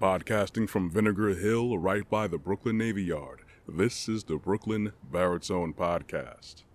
Podcasting from Vinegar Hill, right by the Brooklyn Navy Yard, this is the Brooklyn Baritone Podcast.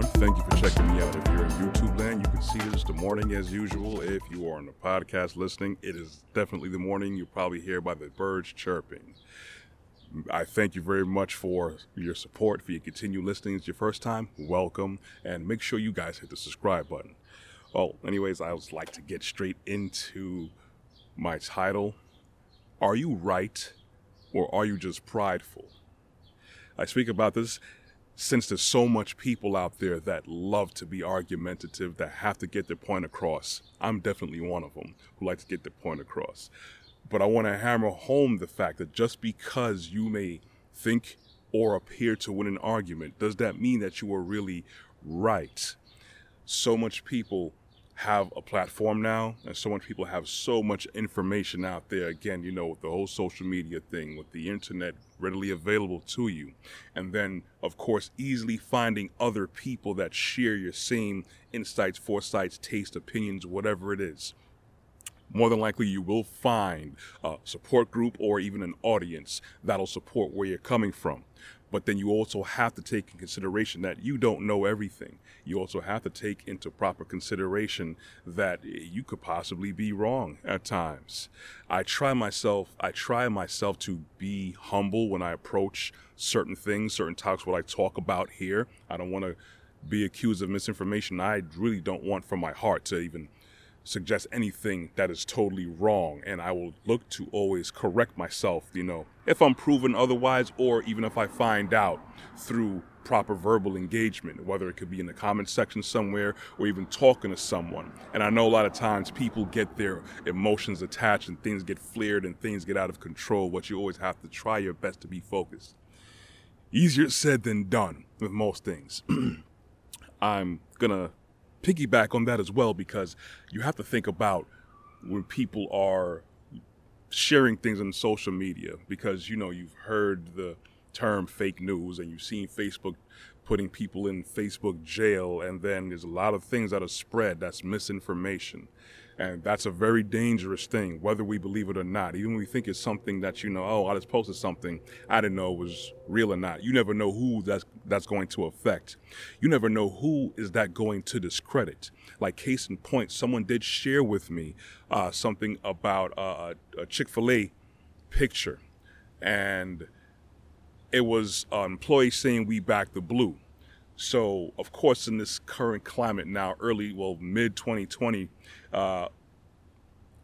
Everyone, thank you for checking me out. If you're in YouTube land, you can see this the morning as usual. If you are on the podcast listening, it is definitely the morning. You're probably hear by the birds chirping. I thank you very much for your support, for your continued listening. It's your first time, welcome, and make sure you guys hit the subscribe button. Oh, anyways, I would like to get straight into my title. Are you right or are you just prideful? I speak about this since there's so much people out there that love to be argumentative, that have to get their point across. I'm definitely one of them who like to get their point across. But I want to hammer home the fact that just because you may think or appear to win an argument, does that mean that you are really right? So much people have a platform now, and so much people have so much information out there. Again, you know, with the whole social media thing, with the internet readily available to you. And then, of course, easily finding other people that share your same insights, foresights, taste, opinions, whatever it is. More than likely, you will find a support group or even an audience that'll support where you're coming from. But then you also have to take in consideration that you don't know everything. You also have to take into proper consideration that you could possibly be wrong at times. I try myself, I try myself to be humble when I approach certain things, certain topics, what I talk about here. I don't want to be accused of misinformation. I really don't want from my heart to even suggest anything that is totally wrong and I will look to always correct myself, you know, if I'm proven otherwise or even if I find out through proper verbal engagement, whether it could be in the comment section somewhere or even talking to someone. And I know a lot of times people get their emotions attached and things get flared and things get out of control, but you always have to try your best to be focused. Easier said than done with most things. I'm gonna piggyback on that as well because you have to think about when people are sharing things on social media because you know you've heard the term fake news and you've seen Facebook putting people in Facebook jail and then there's a lot of things that are spread that's misinformation and that's a very dangerous thing, whether we believe it or not. Even when we think it's something that you know, oh, I just posted something I didn't know was real or not. You never know who that's that's going to affect. You never know who is that going to discredit. Like case in point, someone did share with me uh, something about uh, a Chick Fil A picture, and it was an employee saying we back the blue. So, of course, in this current climate now, early, well, mid 2020, uh,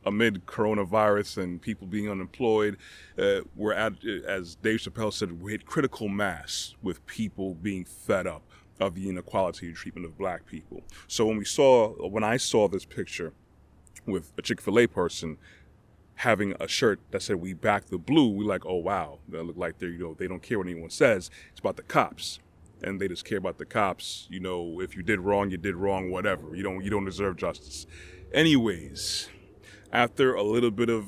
amid coronavirus and people being unemployed, uh, we're at, as Dave Chappelle said, we hit critical mass with people being fed up of the inequality and treatment of black people. So when we saw, when I saw this picture with a Chick-fil-A person having a shirt that said "We back the blue," we like, oh wow, they look like they're you know they don't care what anyone says. It's about the cops and they just care about the cops. You know, if you did wrong, you did wrong, whatever. You don't you don't deserve justice. Anyways, after a little bit of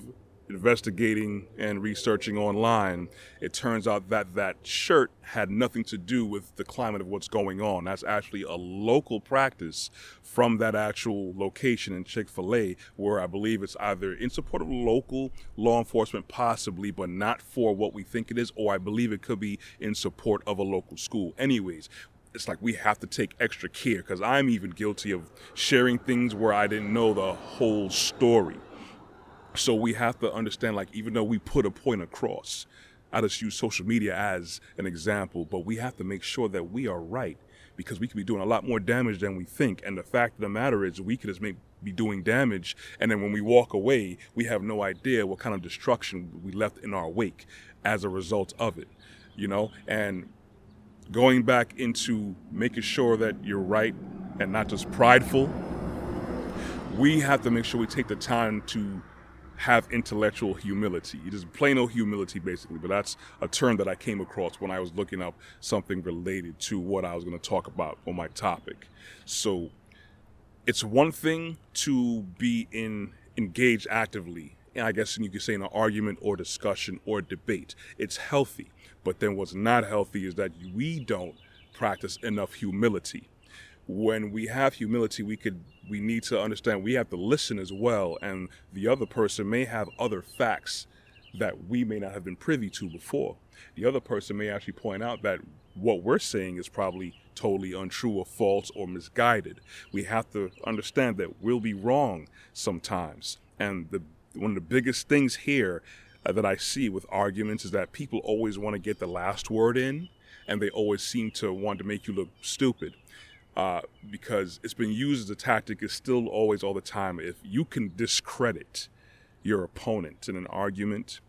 investigating and researching online, it turns out that that shirt had nothing to do with the climate of what's going on. That's actually a local practice from that actual location in Chick fil A, where I believe it's either in support of local law enforcement, possibly, but not for what we think it is, or I believe it could be in support of a local school. Anyways, it's like we have to take extra care because I'm even guilty of sharing things where I didn't know the whole story. So we have to understand, like, even though we put a point across, I just use social media as an example, but we have to make sure that we are right because we could be doing a lot more damage than we think. And the fact of the matter is, we could just make, be doing damage, and then when we walk away, we have no idea what kind of destruction we left in our wake as a result of it, you know? And going back into making sure that you're right and not just prideful, we have to make sure we take the time to have intellectual humility. It is plain old humility, basically, but that's a term that I came across when I was looking up something related to what I was going to talk about on my topic. So, it's one thing to be in engaged actively and I guess you could say in an argument or discussion or debate. It's healthy. But then what's not healthy is that we don't practice enough humility. When we have humility, we could we need to understand we have to listen as well and the other person may have other facts that we may not have been privy to before. The other person may actually point out that what we're saying is probably totally untrue or false or misguided. We have to understand that we'll be wrong sometimes. And the one of the biggest things here that I see with arguments is that people always want to get the last word in, and they always seem to want to make you look stupid. Uh, because it's been used as a tactic, is still always all the time. If you can discredit your opponent in an argument,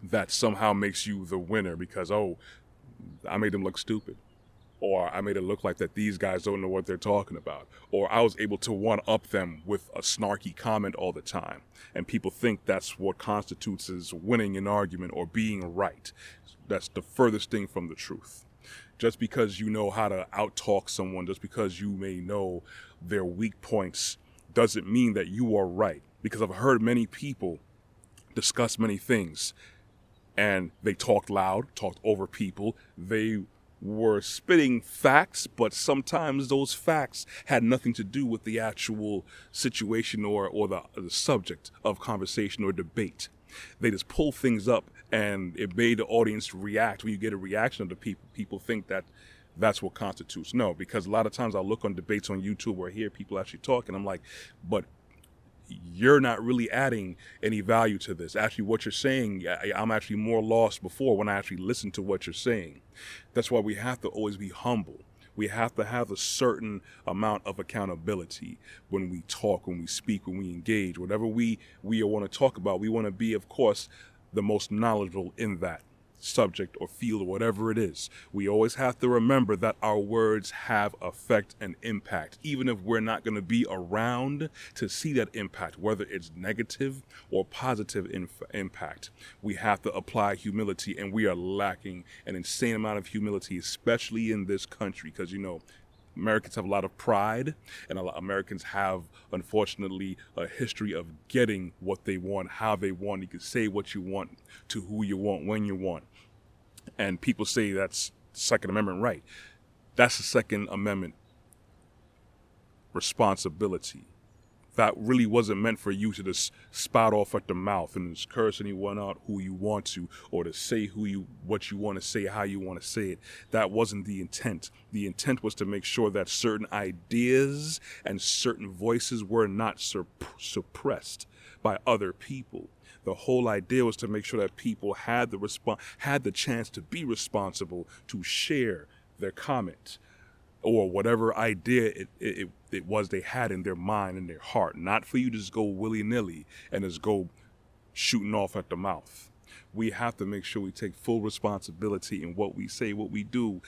that somehow makes you the winner because, oh, I made them look stupid or I made it look like that these guys don't know what they're talking about, or I was able to one up them with a snarky comment all the time. And people think that's what constitutes as winning an argument or being right. That's the furthest thing from the truth. Just because you know how to outtalk someone, just because you may know their weak points, doesn't mean that you are right. Because I've heard many people discuss many things and they talked loud, talked over people. They were spitting facts, but sometimes those facts had nothing to do with the actual situation or, or the, the subject of conversation or debate. They just pull things up and it made the audience react. When you get a reaction of the people, people think that that's what constitutes. No, because a lot of times I look on debates on YouTube or hear people actually talk, and I'm like, but you're not really adding any value to this. Actually, what you're saying, I'm actually more lost before when I actually listen to what you're saying. That's why we have to always be humble. We have to have a certain amount of accountability when we talk, when we speak, when we engage. Whatever we we want to talk about, we want to be, of course, the most knowledgeable in that subject or field or whatever it is. We always have to remember that our words have effect and impact, even if we're not going to be around to see that impact, whether it's negative or positive inf- impact. We have to apply humility, and we are lacking an insane amount of humility, especially in this country, because you know, Americans have a lot of pride, and a lot, Americans have, unfortunately, a history of getting what they want, how they want. You can say what you want to who you want when you want, and people say that's Second Amendment right. That's the Second Amendment responsibility that really wasn't meant for you to just spout off at the mouth and just curse anyone out who you want to or to say who you what you want to say how you want to say it. That wasn't the intent. The intent was to make sure that certain ideas and certain voices were not supp- suppressed by other people. The whole idea was to make sure that people had the response had the chance to be responsible to share their comment or whatever idea it, it, it was they had in their mind and their heart, not for you to just go willy nilly and just go shooting off at the mouth. We have to make sure we take full responsibility in what we say, what we do,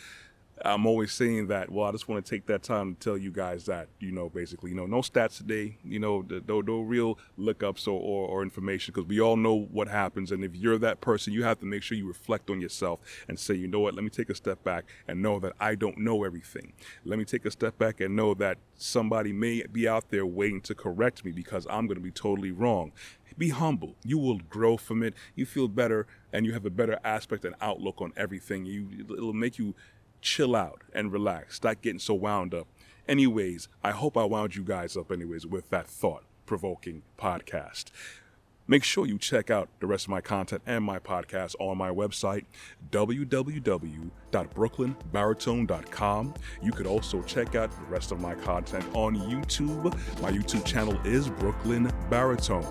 I'm always saying that. Well, I just want to take that time to tell you guys that, you know, basically, you know, no stats today, you know, no, no real lookups or, or, or information because we all know what happens. And if you're that person, you have to make sure you reflect on yourself and say, you know what, let me take a step back and know that I don't know everything. Let me take a step back and know that somebody may be out there waiting to correct me because I'm going to be totally wrong. Be humble. You will grow from it. You feel better and you have a better aspect and outlook on everything. You, it'll make you chill out and relax. Stop getting so wound up. Anyways, I hope I wound you guys up, anyways, with that thought provoking podcast. Make sure you check out the rest of my content and my podcast on my website, www.brooklynbaritone.com. You could also check out the rest of my content on YouTube. My YouTube channel is Brooklyn Baritone.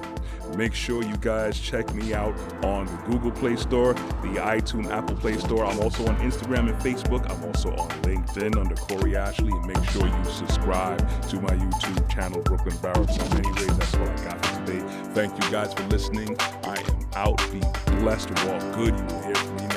Make sure you guys check me out on the Google Play Store, the iTunes Apple Play Store. I'm also on Instagram and Facebook. I'm also on LinkedIn under Corey Ashley. And make sure you subscribe to my YouTube channel, Brooklyn Baritone. Anyways, that's all I got for today. Thank you guys for listening. I am out. Be blessed. Walk good. You will hear from me